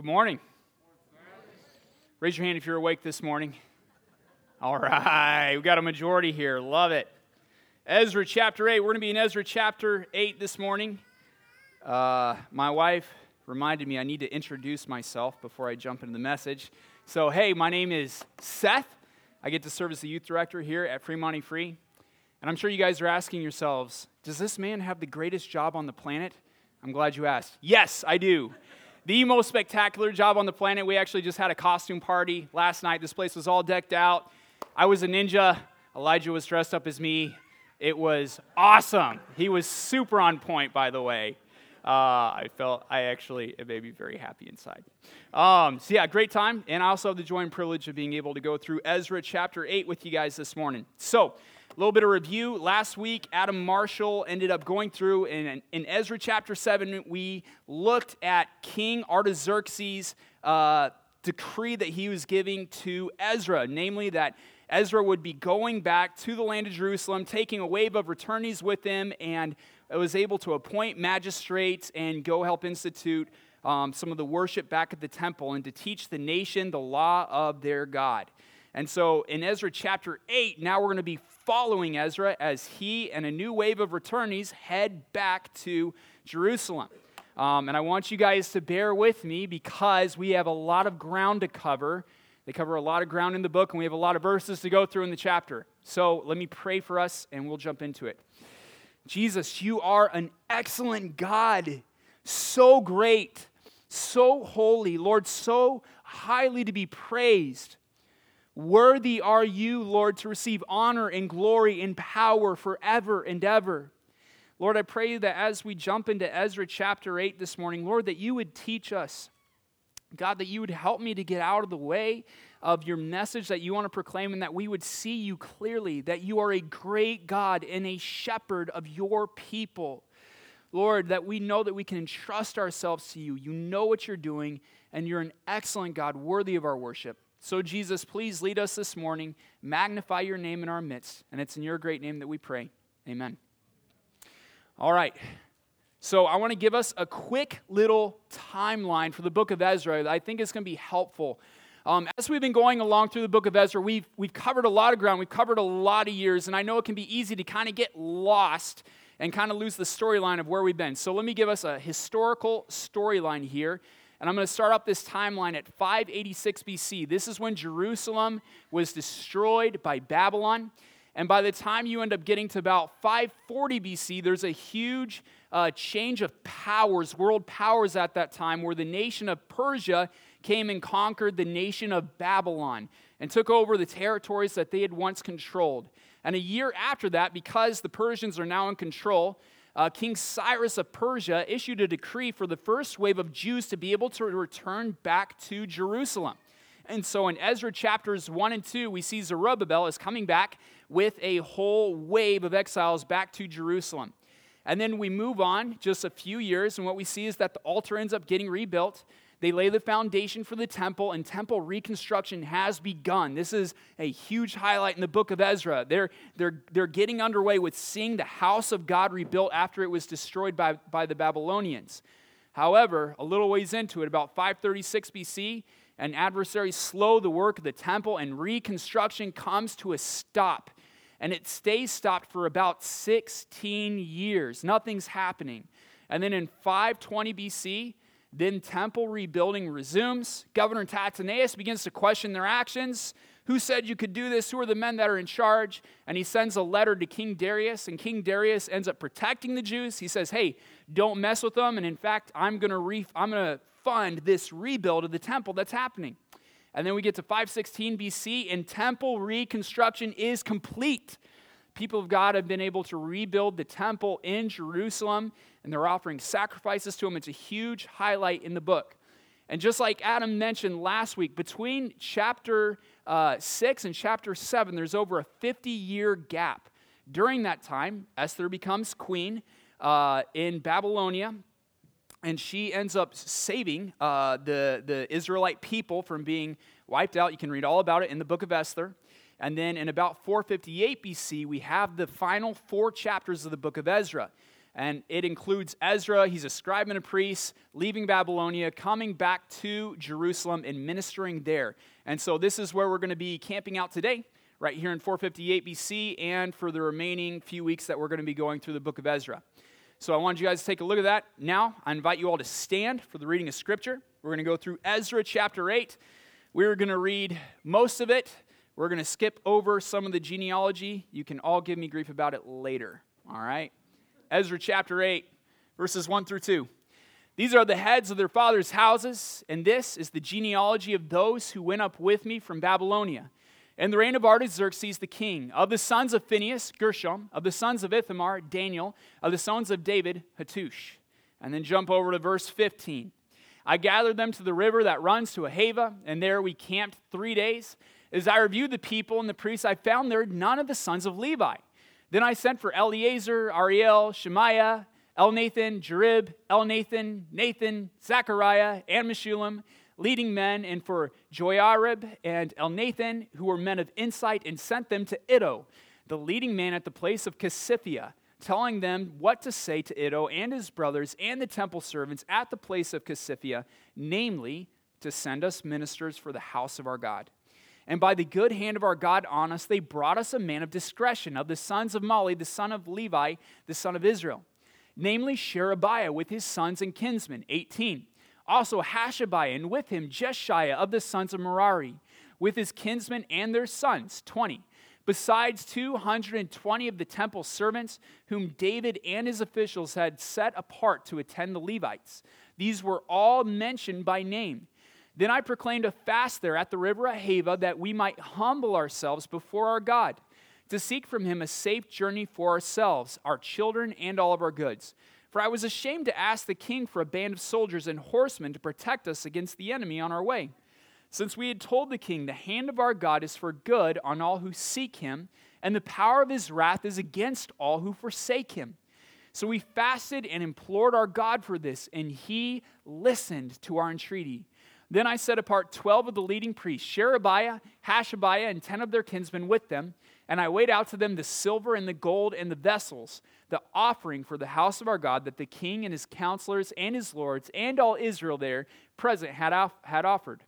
Good morning. Raise your hand if you're awake this morning. All right, we got a majority here. Love it. Ezra chapter 8. We're going to be in Ezra chapter 8 this morning. Uh, my wife reminded me I need to introduce myself before I jump into the message. So, hey, my name is Seth. I get to serve as the youth director here at Fremont Free. And I'm sure you guys are asking yourselves, does this man have the greatest job on the planet? I'm glad you asked. Yes, I do. The most spectacular job on the planet. We actually just had a costume party last night. This place was all decked out. I was a ninja. Elijah was dressed up as me. It was awesome. He was super on point, by the way. Uh, I felt, I actually, it made me very happy inside. Um, so, yeah, great time. And I also have the joy and privilege of being able to go through Ezra chapter 8 with you guys this morning. So, a little bit of review. Last week, Adam Marshall ended up going through in, in Ezra chapter 7. We looked at King Artaxerxes' uh, decree that he was giving to Ezra, namely that Ezra would be going back to the land of Jerusalem, taking a wave of returnees with him, and was able to appoint magistrates and go help institute um, some of the worship back at the temple and to teach the nation the law of their God. And so in Ezra chapter 8, now we're going to be following Ezra as he and a new wave of returnees head back to Jerusalem. Um, and I want you guys to bear with me because we have a lot of ground to cover. They cover a lot of ground in the book, and we have a lot of verses to go through in the chapter. So let me pray for us, and we'll jump into it. Jesus, you are an excellent God, so great, so holy, Lord, so highly to be praised. Worthy are you, Lord, to receive honor and glory and power forever and ever. Lord, I pray that as we jump into Ezra chapter 8 this morning, Lord, that you would teach us. God, that you would help me to get out of the way of your message that you want to proclaim and that we would see you clearly, that you are a great God and a shepherd of your people. Lord, that we know that we can entrust ourselves to you. You know what you're doing, and you're an excellent God, worthy of our worship. So, Jesus, please lead us this morning. Magnify your name in our midst. And it's in your great name that we pray. Amen. All right. So, I want to give us a quick little timeline for the book of Ezra that I think is going to be helpful. Um, as we've been going along through the book of Ezra, we've, we've covered a lot of ground. We've covered a lot of years. And I know it can be easy to kind of get lost and kind of lose the storyline of where we've been. So, let me give us a historical storyline here and I'm going to start up this timeline at 586 BC. This is when Jerusalem was destroyed by Babylon. And by the time you end up getting to about 540 BC, there's a huge uh, change of powers, world powers at that time, where the nation of Persia came and conquered the nation of Babylon and took over the territories that they had once controlled. And a year after that, because the Persians are now in control, uh, King Cyrus of Persia issued a decree for the first wave of Jews to be able to return back to Jerusalem. And so in Ezra chapters 1 and 2, we see Zerubbabel is coming back with a whole wave of exiles back to Jerusalem. And then we move on just a few years, and what we see is that the altar ends up getting rebuilt. They lay the foundation for the temple, and temple reconstruction has begun. This is a huge highlight in the book of Ezra. They're, they're, they're getting underway with seeing the house of God rebuilt after it was destroyed by, by the Babylonians. However, a little ways into it, about 536 BC, an adversary slow the work of the temple, and reconstruction comes to a stop. And it stays stopped for about 16 years. Nothing's happening. And then in 520 BC, then temple rebuilding resumes. Governor Tattenai begins to question their actions. Who said you could do this? Who are the men that are in charge? And he sends a letter to King Darius, and King Darius ends up protecting the Jews. He says, Hey, don't mess with them. And in fact, I'm going to re- I'm going to fund this rebuild of the temple that's happening. And then we get to 516 BC, and temple reconstruction is complete people of God have been able to rebuild the temple in Jerusalem, and they're offering sacrifices to him. It's a huge highlight in the book. And just like Adam mentioned last week, between chapter uh, 6 and chapter 7, there's over a 50 year gap. During that time, Esther becomes queen uh, in Babylonia, and she ends up saving uh, the, the Israelite people from being wiped out. You can read all about it in the book of Esther. And then in about 458 BC, we have the final four chapters of the book of Ezra. and it includes Ezra. He's a scribe and a priest, leaving Babylonia, coming back to Jerusalem, and ministering there. And so, this is where we're going to be camping out today, right here in 458 BC, and for the remaining few weeks that we're going to be going through the book of Ezra. So, I want you guys to take a look at that. Now, I invite you all to stand for the reading of Scripture. We're going to go through Ezra chapter 8. We're going to read most of it. We're going to skip over some of the genealogy. You can all give me grief about it later. All right? Ezra chapter 8, verses 1 through 2. These are the heads of their fathers' houses, and this is the genealogy of those who went up with me from Babylonia. In the reign of Artaxerxes the king, of the sons of Phinehas, Gershom, of the sons of Ithamar, Daniel, of the sons of David, Hattush. And then jump over to verse 15. I gathered them to the river that runs to Ahava, and there we camped three days. As I reviewed the people and the priests, I found there none of the sons of Levi then I sent for Eleazar, Ariel, Shemaiah, Elnathan, Jarib, Elnathan, Nathan, Zechariah, and Meshullam, leading men, and for Joiarib and Elnathan, who were men of insight, and sent them to Iddo, the leading man at the place of Casiphia, telling them what to say to Iddo and his brothers and the temple servants at the place of Casiphia, namely, to send us ministers for the house of our God. And by the good hand of our God on us, they brought us a man of discretion, of the sons of Mahli, the son of Levi, the son of Israel, namely Sherebiah with his sons and kinsmen, 18. Also Hashabiah, and with him Jeshaiah of the sons of Merari, with his kinsmen and their sons, 20. Besides 220 of the temple servants, whom David and his officials had set apart to attend the Levites. These were all mentioned by name then I proclaimed a fast there at the river Ahava that we might humble ourselves before our God, to seek from him a safe journey for ourselves, our children, and all of our goods. For I was ashamed to ask the king for a band of soldiers and horsemen to protect us against the enemy on our way. Since we had told the king, The hand of our God is for good on all who seek him, and the power of his wrath is against all who forsake him. So we fasted and implored our God for this, and he listened to our entreaty. Then I set apart 12 of the leading priests, Sherebiah, Hashabiah, and 10 of their kinsmen with them, and I weighed out to them the silver and the gold and the vessels, the offering for the house of our God that the king and his counselors and his lords and all Israel there present had, off, had offered.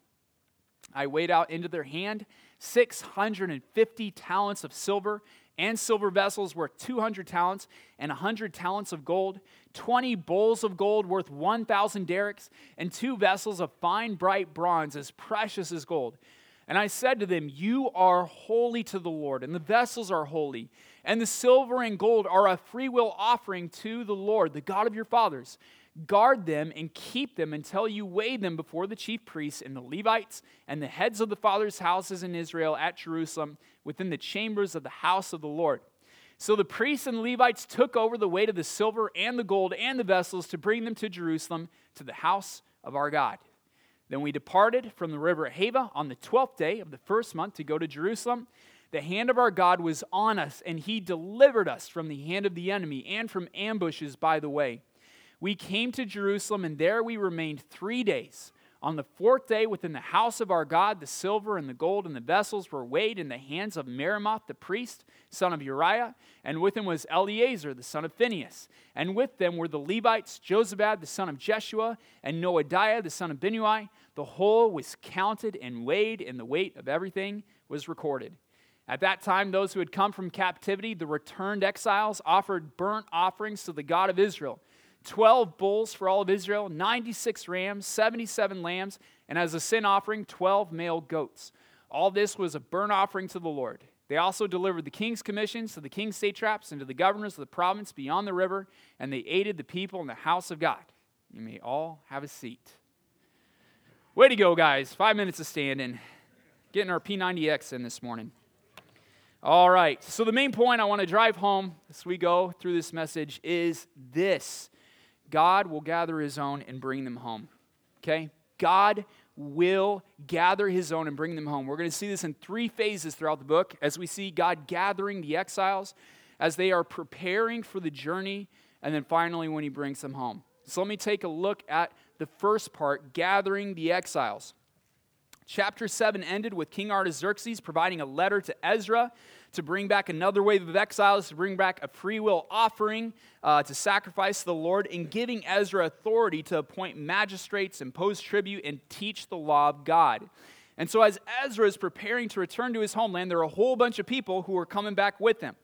I weighed out into their hand 650 talents of silver and silver vessels worth 200 talents and 100 talents of gold, 20 bowls of gold worth 1,000 darics, and two vessels of fine bright bronze as precious as gold. And I said to them, You are holy to the Lord, and the vessels are holy, and the silver and gold are a freewill offering to the Lord, the God of your fathers. Guard them and keep them until you weigh them before the chief priests and the Levites and the heads of the fathers' houses in Israel at Jerusalem within the chambers of the house of the Lord. So the priests and Levites took over the weight of the silver and the gold and the vessels to bring them to Jerusalem to the house of our God. Then we departed from the river Ahava on the 12th day of the first month to go to Jerusalem. The hand of our God was on us, and he delivered us from the hand of the enemy and from ambushes by the way we came to Jerusalem, and there we remained three days. On the fourth day, within the house of our God, the silver and the gold and the vessels were weighed in the hands of Meremoth the priest, son of Uriah, and with him was Eleazar the son of Phinehas. And with them were the Levites, Jozabad the son of Jeshua, and Noadiah the son of Binnui. The whole was counted and weighed, and the weight of everything was recorded. At that time, those who had come from captivity, the returned exiles, offered burnt offerings to the God of Israel 12 bulls for all of Israel, 96 rams, 77 lambs, and as a sin offering, 12 male goats. All this was a burnt offering to the Lord. They also delivered the king's commissions to the king's satraps and to the governors of the province beyond the river, and they aided the people in the house of God. You may all have a seat. Way to go, guys. Five minutes of standing. Getting our P90X in this morning. All right. So, the main point I want to drive home as we go through this message is this God will gather his own and bring them home. Okay? God will gather his own and bring them home. We're going to see this in three phases throughout the book as we see God gathering the exiles as they are preparing for the journey, and then finally when he brings them home. So let me take a look at the first part gathering the exiles. Chapter 7 ended with King Artaxerxes providing a letter to Ezra to bring back another wave of exiles, to bring back a free will offering, uh, to sacrifice to the Lord, and giving Ezra authority to appoint magistrates, impose tribute, and teach the law of God. And so, as Ezra is preparing to return to his homeland, there are a whole bunch of people who are coming back with him.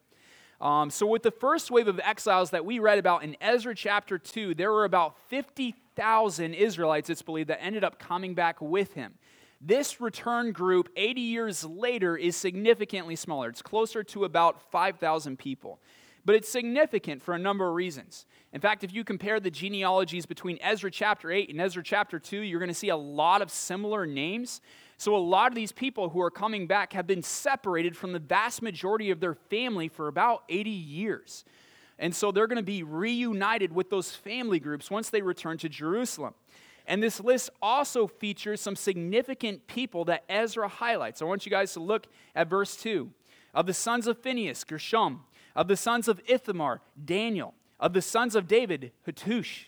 Um, so, with the first wave of exiles that we read about in Ezra chapter 2, there were about 50,000 Israelites, it's believed, that ended up coming back with him. This return group, 80 years later, is significantly smaller. It's closer to about 5,000 people. But it's significant for a number of reasons. In fact, if you compare the genealogies between Ezra chapter 8 and Ezra chapter 2, you're going to see a lot of similar names. So, a lot of these people who are coming back have been separated from the vast majority of their family for about 80 years. And so, they're going to be reunited with those family groups once they return to Jerusalem. And this list also features some significant people that Ezra highlights. I want you guys to look at verse 2. Of the sons of Phinehas, Gershom. Of the sons of Ithamar, Daniel. Of the sons of David, Hattush.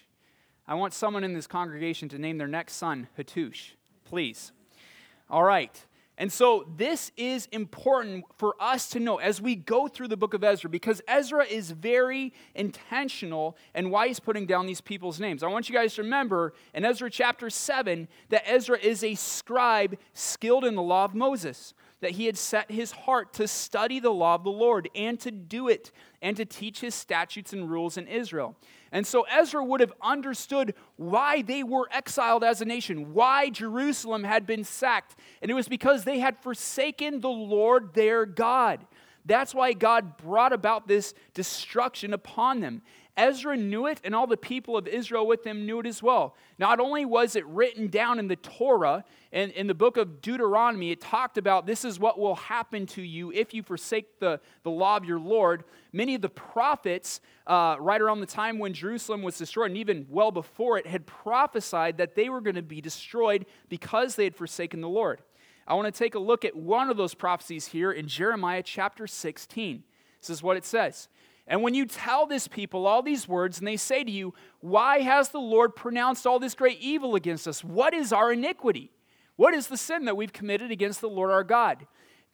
I want someone in this congregation to name their next son Hattush, please. All right. And so this is important for us to know as we go through the book of Ezra because Ezra is very intentional and why he's putting down these people's names. I want you guys to remember in Ezra chapter 7 that Ezra is a scribe skilled in the law of Moses, that he had set his heart to study the law of the Lord and to do it and to teach his statutes and rules in Israel. And so Ezra would have understood why they were exiled as a nation, why Jerusalem had been sacked. And it was because they had forsaken the Lord their God. That's why God brought about this destruction upon them. Ezra knew it, and all the people of Israel with him knew it as well. Not only was it written down in the Torah, and in the book of Deuteronomy, it talked about this is what will happen to you if you forsake the, the law of your Lord. Many of the prophets, uh, right around the time when Jerusalem was destroyed, and even well before it, had prophesied that they were going to be destroyed because they had forsaken the Lord. I want to take a look at one of those prophecies here in Jeremiah chapter 16. This is what it says. And when you tell this people all these words, and they say to you, Why has the Lord pronounced all this great evil against us? What is our iniquity? What is the sin that we've committed against the Lord our God?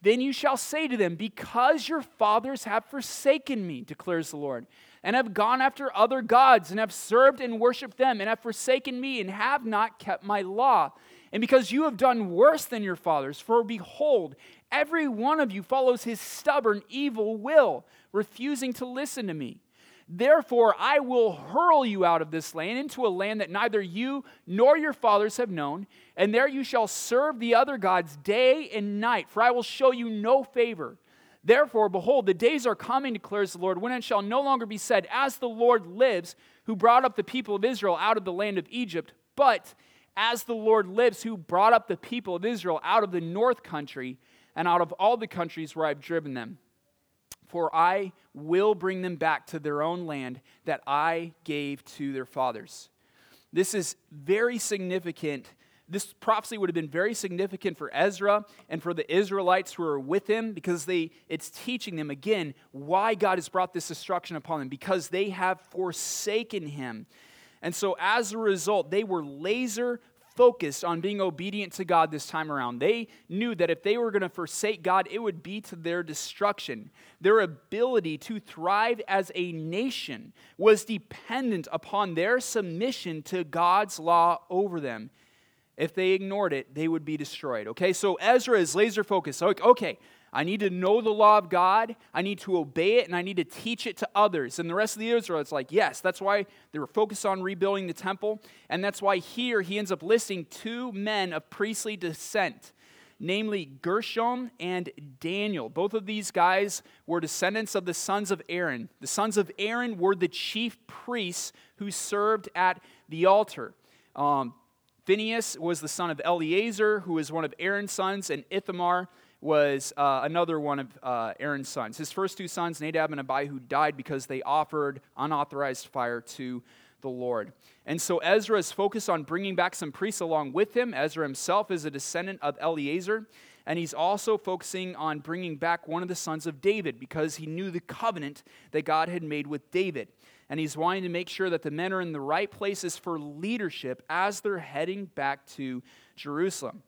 Then you shall say to them, Because your fathers have forsaken me, declares the Lord, and have gone after other gods, and have served and worshiped them, and have forsaken me, and have not kept my law. And because you have done worse than your fathers, for behold, every one of you follows his stubborn, evil will refusing to listen to me. Therefore, I will hurl you out of this land into a land that neither you nor your fathers have known, and there you shall serve the other gods day and night, for I will show you no favor. Therefore, behold, the days are coming, declares the Lord, when it shall no longer be said, As the Lord lives, who brought up the people of Israel out of the land of Egypt, but as the Lord lives, who brought up the people of Israel out of the north country and out of all the countries where I've driven them for I will bring them back to their own land that I gave to their fathers. This is very significant. This prophecy would have been very significant for Ezra and for the Israelites who are with him because they, it's teaching them again why God has brought this destruction upon them because they have forsaken him. And so, as a result, they were laser focused on being obedient to God this time around. They knew that if they were going to forsake God, it would be to their destruction. Their ability to thrive as a nation was dependent upon their submission to God's law over them. If they ignored it, they would be destroyed. Okay, so Ezra is laser focused. Okay, I need to know the law of God. I need to obey it, and I need to teach it to others. And the rest of the Israelites, like, yes, that's why they were focused on rebuilding the temple. And that's why here he ends up listing two men of priestly descent, namely Gershom and Daniel. Both of these guys were descendants of the sons of Aaron. The sons of Aaron were the chief priests who served at the altar. Um, Phinehas was the son of Eleazar, who was one of Aaron's sons, and Ithamar was uh, another one of uh, Aaron's sons. His first two sons, Nadab and Abihu, died because they offered unauthorized fire to the Lord. And so Ezra is focused on bringing back some priests along with him. Ezra himself is a descendant of Eleazar. And he's also focusing on bringing back one of the sons of David because he knew the covenant that God had made with David. And he's wanting to make sure that the men are in the right places for leadership as they're heading back to Jerusalem.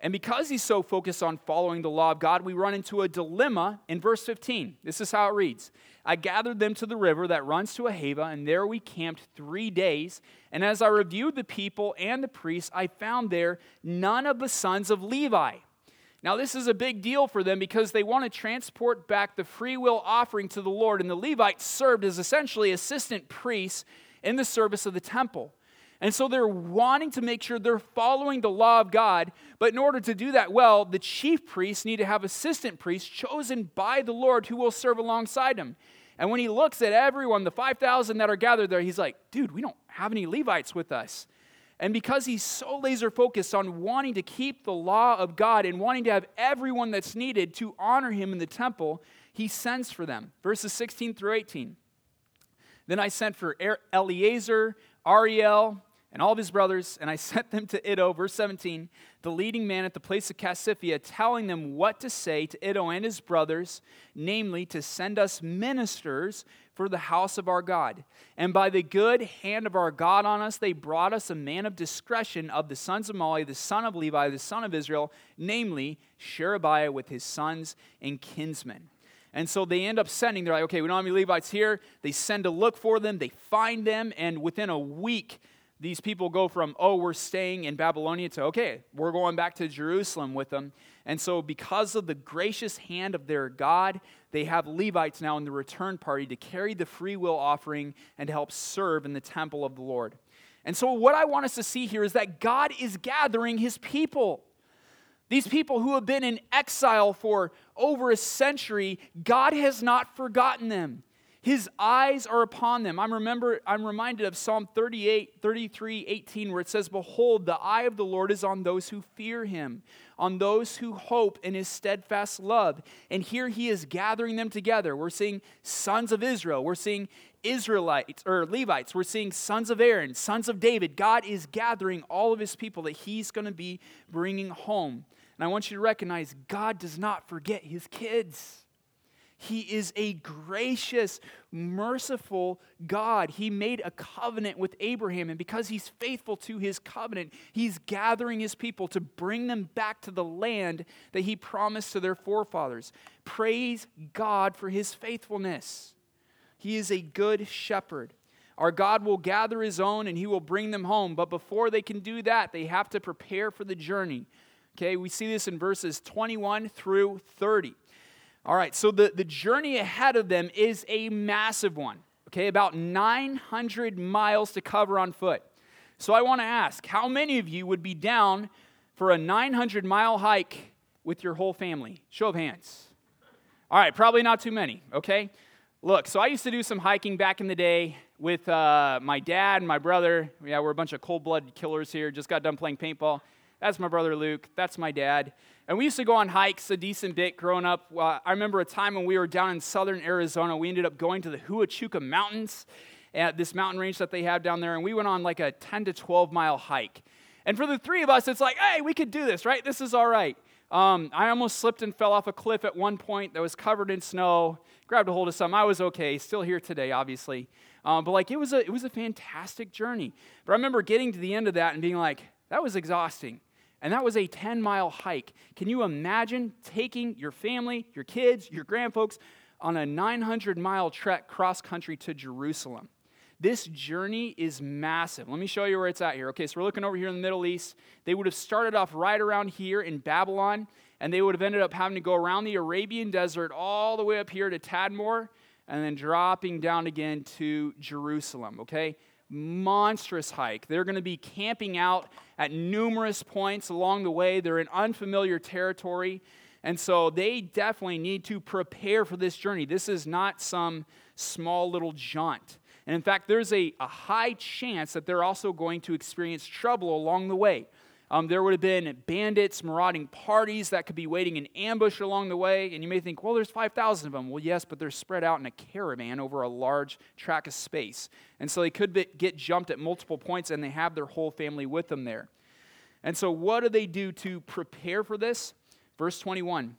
And because he's so focused on following the law of God, we run into a dilemma in verse 15. This is how it reads I gathered them to the river that runs to Ahava, and there we camped three days. And as I reviewed the people and the priests, I found there none of the sons of Levi. Now, this is a big deal for them because they want to transport back the free will offering to the Lord, and the Levites served as essentially assistant priests in the service of the temple. And so they're wanting to make sure they're following the law of God. But in order to do that well, the chief priests need to have assistant priests chosen by the Lord who will serve alongside him. And when he looks at everyone, the 5,000 that are gathered there, he's like, dude, we don't have any Levites with us. And because he's so laser focused on wanting to keep the law of God and wanting to have everyone that's needed to honor him in the temple, he sends for them. Verses 16 through 18. Then I sent for Eleazar, Ariel, and all of his brothers, and I sent them to Iddo, verse 17, the leading man at the place of Casiphia, telling them what to say to Iddo and his brothers, namely, to send us ministers for the house of our God. And by the good hand of our God on us, they brought us a man of discretion of the sons of Mahli, the son of Levi, the son of Israel, namely, Sherebiah with his sons and kinsmen. And so they end up sending, they're like, okay, we don't have any Levites here. They send to look for them, they find them, and within a week, these people go from, oh, we're staying in Babylonia to, okay, we're going back to Jerusalem with them. And so, because of the gracious hand of their God, they have Levites now in the return party to carry the free will offering and to help serve in the temple of the Lord. And so, what I want us to see here is that God is gathering his people. These people who have been in exile for over a century, God has not forgotten them. His eyes are upon them. I'm remember I'm reminded of Psalm 38, 33, 18, where it says, Behold, the eye of the Lord is on those who fear him, on those who hope in his steadfast love. And here he is gathering them together. We're seeing sons of Israel, we're seeing Israelites or Levites, we're seeing sons of Aaron, sons of David. God is gathering all of his people that he's going to be bringing home. And I want you to recognize God does not forget his kids. He is a gracious, merciful God. He made a covenant with Abraham, and because he's faithful to his covenant, he's gathering his people to bring them back to the land that he promised to their forefathers. Praise God for his faithfulness. He is a good shepherd. Our God will gather his own and he will bring them home, but before they can do that, they have to prepare for the journey. Okay, we see this in verses 21 through 30. All right, so the, the journey ahead of them is a massive one, okay, about 900 miles to cover on foot. So I want to ask how many of you would be down for a 900 mile hike with your whole family? Show of hands. All right, probably not too many, okay? Look, so I used to do some hiking back in the day with uh, my dad and my brother. Yeah, we're a bunch of cold blooded killers here, just got done playing paintball. That's my brother Luke. That's my dad. And we used to go on hikes a decent bit growing up. Uh, I remember a time when we were down in southern Arizona. We ended up going to the Huachuca Mountains, at this mountain range that they have down there, and we went on like a 10 to 12 mile hike. And for the three of us, it's like, hey, we could do this, right? This is all right. Um, I almost slipped and fell off a cliff at one point that was covered in snow. Grabbed a hold of some. I was okay. Still here today, obviously. Um, but like it was a it was a fantastic journey. But I remember getting to the end of that and being like, that was exhausting. And that was a 10 mile hike. Can you imagine taking your family, your kids, your grandfolks on a 900 mile trek cross country to Jerusalem? This journey is massive. Let me show you where it's at here. Okay, so we're looking over here in the Middle East. They would have started off right around here in Babylon, and they would have ended up having to go around the Arabian desert all the way up here to Tadmor, and then dropping down again to Jerusalem. Okay, monstrous hike. They're going to be camping out at numerous points along the way. They're in unfamiliar territory. And so they definitely need to prepare for this journey. This is not some small little jaunt. And in fact, there's a, a high chance that they're also going to experience trouble along the way. Um, there would have been bandits, marauding parties that could be waiting in ambush along the way. And you may think, well, there's 5,000 of them. Well, yes, but they're spread out in a caravan over a large tract of space. And so they could be, get jumped at multiple points, and they have their whole family with them there. And so, what do they do to prepare for this? Verse 21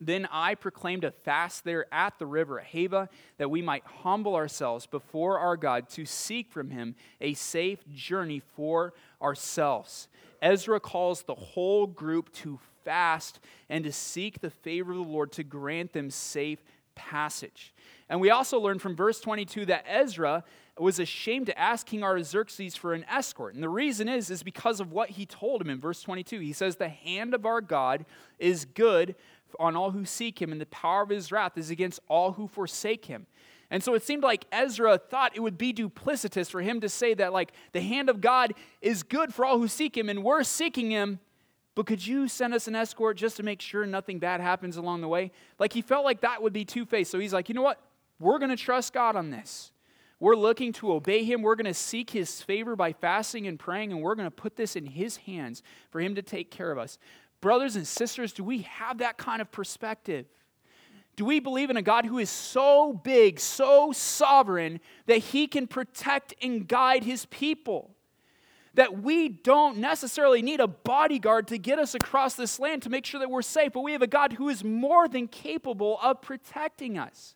Then I proclaimed a fast there at the river Ahava, that we might humble ourselves before our God to seek from him a safe journey for ourselves Ezra calls the whole group to fast and to seek the favor of the Lord to grant them safe passage. And we also learn from verse 22 that Ezra was ashamed to ask King Artaxerxes for an escort. And the reason is is because of what he told him in verse 22. He says the hand of our God is good on all who seek him and the power of his wrath is against all who forsake him. And so it seemed like Ezra thought it would be duplicitous for him to say that, like, the hand of God is good for all who seek him, and we're seeking him, but could you send us an escort just to make sure nothing bad happens along the way? Like, he felt like that would be two faced. So he's like, you know what? We're going to trust God on this. We're looking to obey him. We're going to seek his favor by fasting and praying, and we're going to put this in his hands for him to take care of us. Brothers and sisters, do we have that kind of perspective? Do we believe in a God who is so big, so sovereign, that he can protect and guide his people? That we don't necessarily need a bodyguard to get us across this land to make sure that we're safe, but we have a God who is more than capable of protecting us.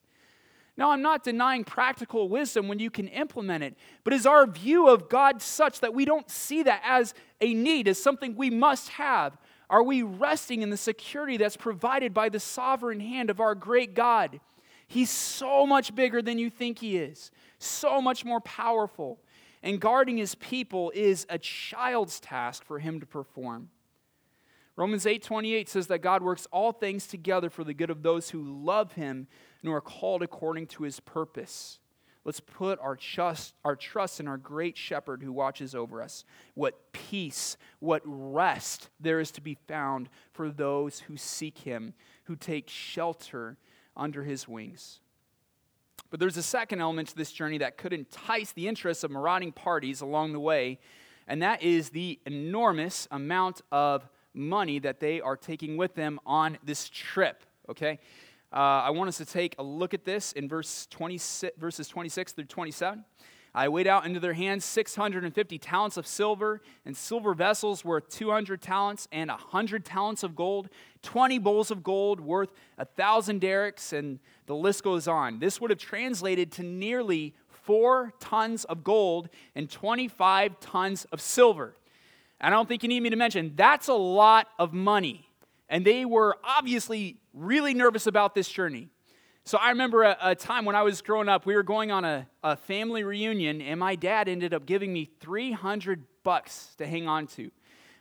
Now, I'm not denying practical wisdom when you can implement it, but is our view of God such that we don't see that as a need, as something we must have? Are we resting in the security that's provided by the sovereign hand of our great God? He's so much bigger than you think he is, so much more powerful. And guarding his people is a child's task for him to perform. Romans 8:28 says that God works all things together for the good of those who love him and who are called according to his purpose. Let's put our trust, our trust in our great shepherd who watches over us. What peace, what rest there is to be found for those who seek him, who take shelter under his wings. But there's a second element to this journey that could entice the interest of marauding parties along the way, and that is the enormous amount of money that they are taking with them on this trip. Okay? Uh, I want us to take a look at this in verse 26, verses 26 through 27. I weighed out into their hands 650 talents of silver, and silver vessels worth 200 talents, and 100 talents of gold, 20 bowls of gold worth 1,000 darics, and the list goes on. This would have translated to nearly four tons of gold and 25 tons of silver. And I don't think you need me to mention that's a lot of money. And they were obviously really nervous about this journey. So I remember a, a, time when I was growing up, we were going on a, a family reunion, and my dad ended up giving me 300 bucks to hang on to.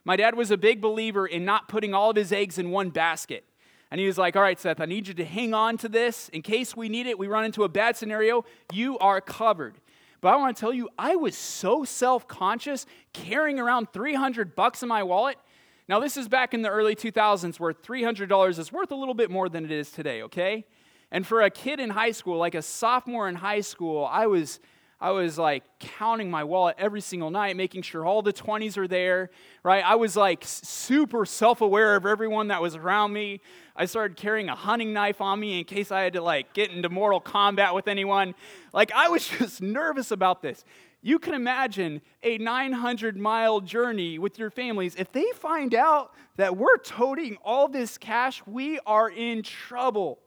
My dad was a big believer in not putting all of his eggs in one basket. And he was like, All right, Seth, I need you to hang on to this. In case we need it, we run into a bad scenario, you are covered. But I want to tell you, I was so self conscious carrying around 300 bucks in my wallet now, this is back in the early 2000s where $300 is worth a little bit more than it is today, okay? And for a kid in high school, like a sophomore in high school, I was, I was like counting my wallet every single night, making sure all the 20s are there, right? I was like super self aware of everyone that was around me. I started carrying a hunting knife on me in case I had to like get into mortal combat with anyone. Like, I was just nervous about this. You can imagine a 900 mile journey with your families. If they find out that we're toting all this cash, we are in trouble.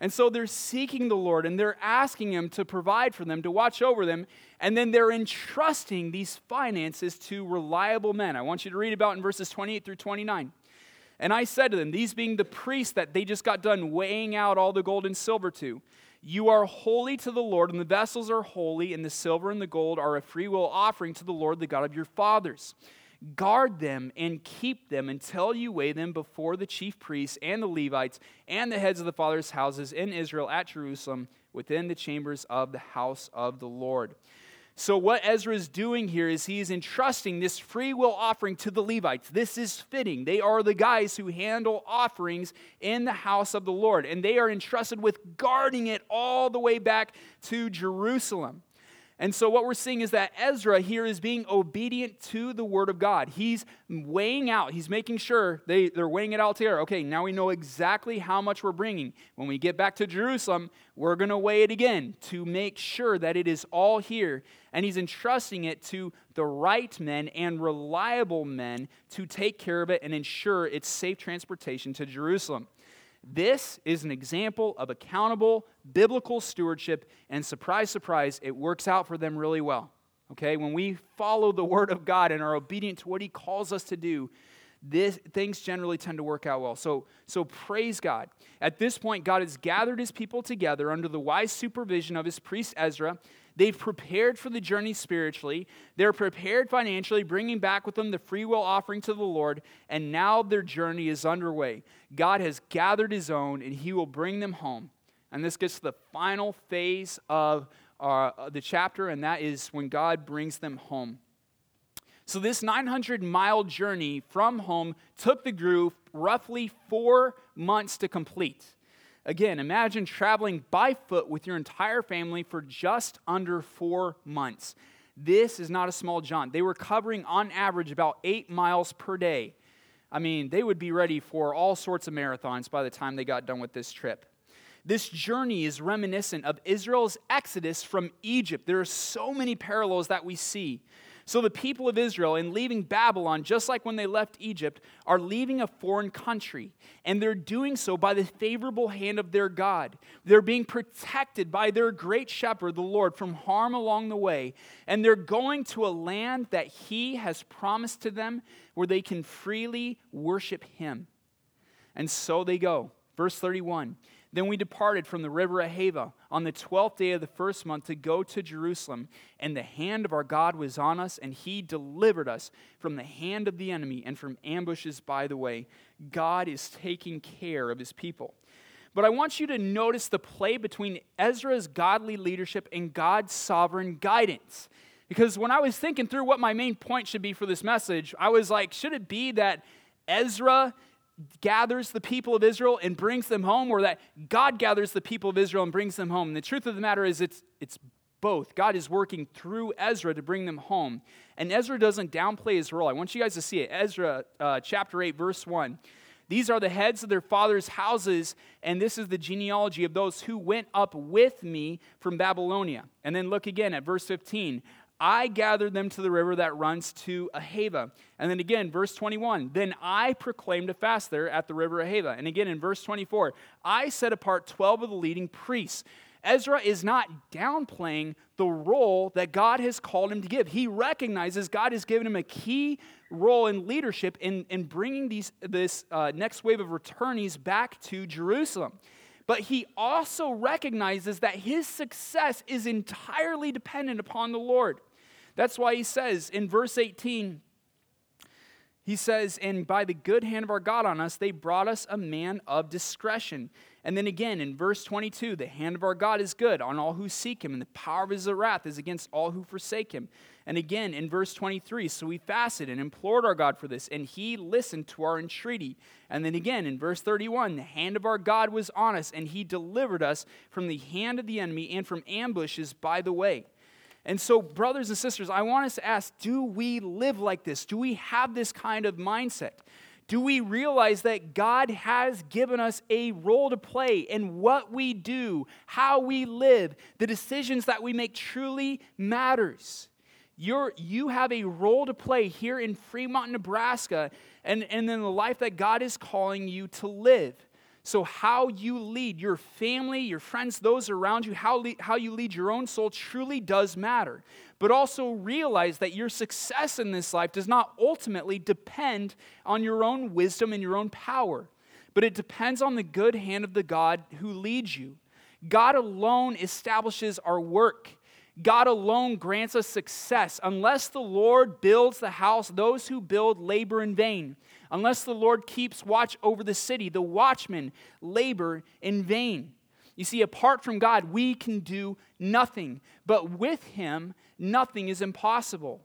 And so they're seeking the Lord and they're asking Him to provide for them, to watch over them, and then they're entrusting these finances to reliable men. I want you to read about in verses 28 through 29. And I said to them, these being the priests that they just got done weighing out all the gold and silver to, you are holy to the Lord, and the vessels are holy, and the silver and the gold are a freewill offering to the Lord, the God of your fathers. Guard them and keep them until you weigh them before the chief priests and the Levites and the heads of the fathers' houses in Israel at Jerusalem within the chambers of the house of the Lord. So, what Ezra is doing here is he is entrusting this free will offering to the Levites. This is fitting. They are the guys who handle offerings in the house of the Lord, and they are entrusted with guarding it all the way back to Jerusalem. And so, what we're seeing is that Ezra here is being obedient to the word of God. He's weighing out, he's making sure they, they're weighing it out here. Okay, now we know exactly how much we're bringing. When we get back to Jerusalem, we're going to weigh it again to make sure that it is all here. And he's entrusting it to the right men and reliable men to take care of it and ensure its safe transportation to Jerusalem. This is an example of accountable biblical stewardship, and surprise, surprise, it works out for them really well. Okay? When we follow the word of God and are obedient to what he calls us to do, this, things generally tend to work out well. So, so praise God. At this point, God has gathered his people together under the wise supervision of his priest Ezra. They've prepared for the journey spiritually. They're prepared financially, bringing back with them the free will offering to the Lord. And now their journey is underway. God has gathered his own, and he will bring them home. And this gets to the final phase of uh, the chapter, and that is when God brings them home. So, this 900 mile journey from home took the group roughly four months to complete. Again, imagine traveling by foot with your entire family for just under four months. This is not a small jaunt. They were covering, on average, about eight miles per day. I mean, they would be ready for all sorts of marathons by the time they got done with this trip. This journey is reminiscent of Israel's exodus from Egypt. There are so many parallels that we see. So the people of Israel, in leaving Babylon, just like when they left Egypt, are leaving a foreign country. And they're doing so by the favorable hand of their God. They're being protected by their great shepherd, the Lord, from harm along the way. And they're going to a land that He has promised to them where they can freely worship Him. And so they go. Verse 31 then we departed from the river Ahava on the twelfth day of the first month to go to Jerusalem. And the hand of our God was on us, and he delivered us from the hand of the enemy and from ambushes by the way. God is taking care of his people. But I want you to notice the play between Ezra's godly leadership and God's sovereign guidance. Because when I was thinking through what my main point should be for this message, I was like, should it be that Ezra gathers the people of Israel and brings them home, or that God gathers the people of Israel and brings them home. And the truth of the matter is, it's, it's both. God is working through Ezra to bring them home. And Ezra doesn't downplay his role. I want you guys to see it. Ezra uh, chapter 8, verse 1. These are the heads of their fathers' houses, and this is the genealogy of those who went up with me from Babylonia. And then look again at verse 15. I gathered them to the river that runs to Ahava. And then again, verse 21, then I proclaimed a fast there at the river Ahava. And again in verse 24, I set apart 12 of the leading priests. Ezra is not downplaying the role that God has called him to give. He recognizes God has given him a key role in leadership in, in bringing these, this uh, next wave of returnees back to Jerusalem. But he also recognizes that his success is entirely dependent upon the Lord. That's why he says in verse 18, he says, And by the good hand of our God on us, they brought us a man of discretion. And then again in verse 22, the hand of our God is good on all who seek him, and the power of his wrath is against all who forsake him. And again in verse 23, so we fasted and implored our God for this, and he listened to our entreaty. And then again in verse 31, the hand of our God was on us, and he delivered us from the hand of the enemy and from ambushes by the way. And so, brothers and sisters, I want us to ask do we live like this? Do we have this kind of mindset? Do we realize that God has given us a role to play in what we do, how we live, the decisions that we make truly matters? You're, you have a role to play here in Fremont, Nebraska, and, and in the life that God is calling you to live. So, how you lead your family, your friends, those around you, how, le- how you lead your own soul truly does matter. But also realize that your success in this life does not ultimately depend on your own wisdom and your own power, but it depends on the good hand of the God who leads you. God alone establishes our work. God alone grants us success. Unless the Lord builds the house, those who build labor in vain. Unless the Lord keeps watch over the city, the watchmen labor in vain. You see, apart from God, we can do nothing. But with Him, nothing is impossible.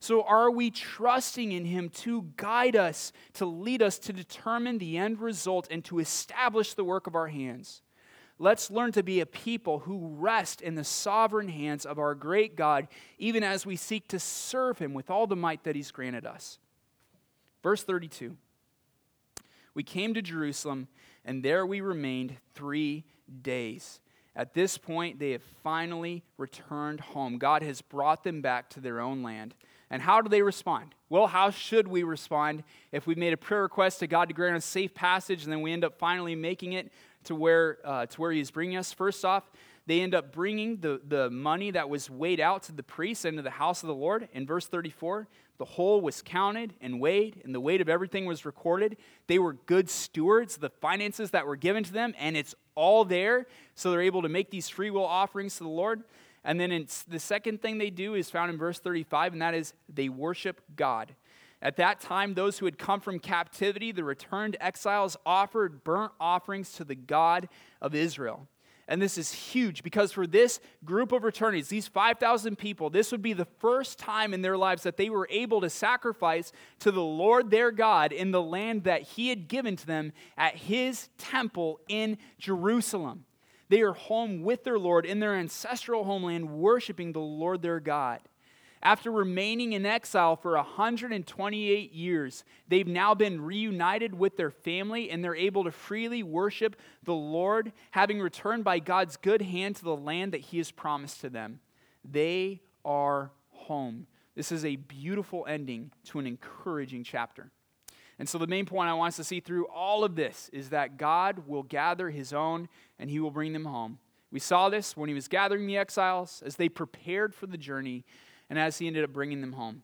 So, are we trusting in Him to guide us, to lead us, to determine the end result, and to establish the work of our hands? Let's learn to be a people who rest in the sovereign hands of our great God, even as we seek to serve Him with all the might that He's granted us. Verse 32 We came to Jerusalem, and there we remained three days. At this point, they have finally returned home. God has brought them back to their own land. And how do they respond? Well, how should we respond if we made a prayer request to God to grant us safe passage and then we end up finally making it to where, uh, to where He's bringing us? First off, they end up bringing the, the money that was weighed out to the priests into the house of the Lord. In verse 34, the whole was counted and weighed, and the weight of everything was recorded. They were good stewards, the finances that were given to them, and it's all there. So they're able to make these free will offerings to the Lord. And then the second thing they do is found in verse 35, and that is they worship God. At that time, those who had come from captivity, the returned exiles, offered burnt offerings to the God of Israel. And this is huge because for this group of returnees, these 5,000 people, this would be the first time in their lives that they were able to sacrifice to the Lord their God in the land that He had given to them at His temple in Jerusalem. They are home with their Lord in their ancestral homeland, worshiping the Lord their God. After remaining in exile for 128 years, they've now been reunited with their family and they're able to freely worship the Lord, having returned by God's good hand to the land that He has promised to them. They are home. This is a beautiful ending to an encouraging chapter. And so, the main point I want us to see through all of this is that God will gather His own and He will bring them home. We saw this when He was gathering the exiles as they prepared for the journey and as he ended up bringing them home.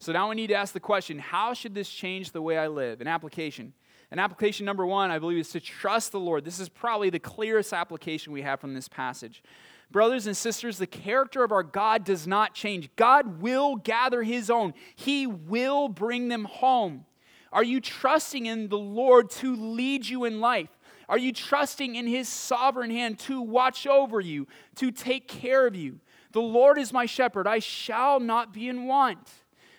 So now we need to ask the question how should this change the way I live? An application. An application number one, I believe, is to trust the Lord. This is probably the clearest application we have from this passage. Brothers and sisters, the character of our God does not change. God will gather his own, he will bring them home. Are you trusting in the Lord to lead you in life? Are you trusting in his sovereign hand to watch over you, to take care of you? The Lord is my shepherd, I shall not be in want.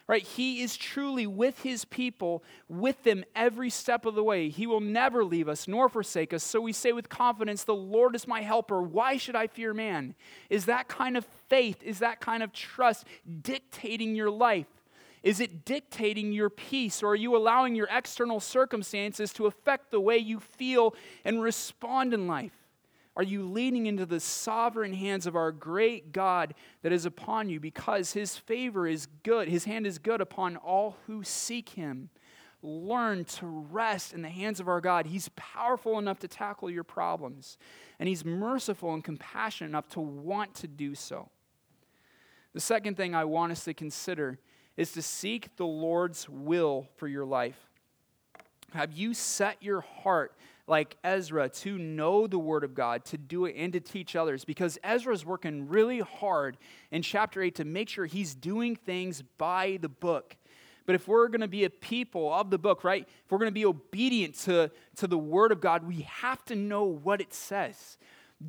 Right? He is truly with his people, with them every step of the way. He will never leave us nor forsake us. So we say with confidence, The Lord is my helper. Why should I fear man? Is that kind of faith, is that kind of trust dictating your life? Is it dictating your peace, or are you allowing your external circumstances to affect the way you feel and respond in life? Are you leaning into the sovereign hands of our great God that is upon you because his favor is good, his hand is good upon all who seek him? Learn to rest in the hands of our God. He's powerful enough to tackle your problems, and he's merciful and compassionate enough to want to do so. The second thing I want us to consider is to seek the Lord's will for your life. Have you set your heart like Ezra to know the Word of God, to do it, and to teach others. Because Ezra's working really hard in chapter 8 to make sure he's doing things by the book. But if we're going to be a people of the book, right, if we're going to be obedient to, to the Word of God, we have to know what it says.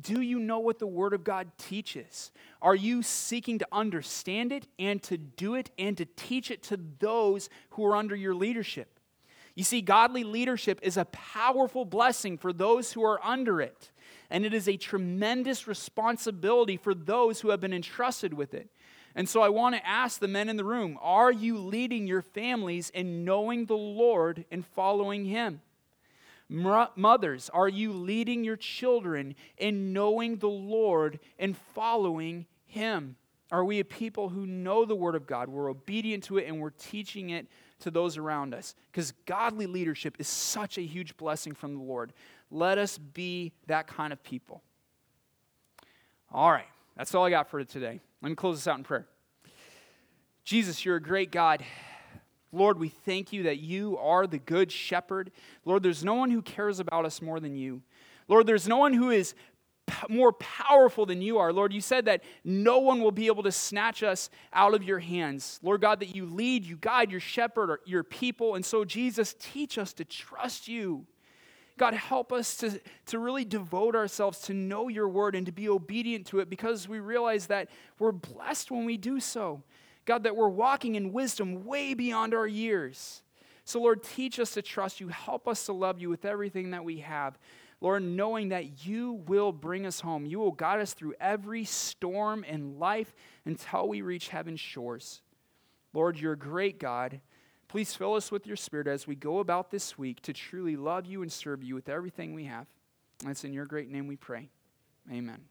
Do you know what the Word of God teaches? Are you seeking to understand it and to do it and to teach it to those who are under your leadership? You see, godly leadership is a powerful blessing for those who are under it, and it is a tremendous responsibility for those who have been entrusted with it. And so I want to ask the men in the room are you leading your families in knowing the Lord and following Him? Mothers, are you leading your children in knowing the Lord and following Him? Are we a people who know the Word of God? We're obedient to it and we're teaching it to those around us because godly leadership is such a huge blessing from the Lord. Let us be that kind of people. All right, that's all I got for today. Let me close this out in prayer. Jesus, you're a great God. Lord, we thank you that you are the good shepherd. Lord, there's no one who cares about us more than you. Lord, there's no one who is more powerful than you are. Lord, you said that no one will be able to snatch us out of your hands. Lord God, that you lead, you guide your shepherd, your people. And so, Jesus, teach us to trust you. God, help us to, to really devote ourselves to know your word and to be obedient to it because we realize that we're blessed when we do so. God, that we're walking in wisdom way beyond our years. So, Lord, teach us to trust you. Help us to love you with everything that we have. Lord, knowing that you will bring us home. You will guide us through every storm in life until we reach heaven's shores. Lord, you're a great God. Please fill us with your spirit as we go about this week to truly love you and serve you with everything we have. And it's in your great name we pray. Amen.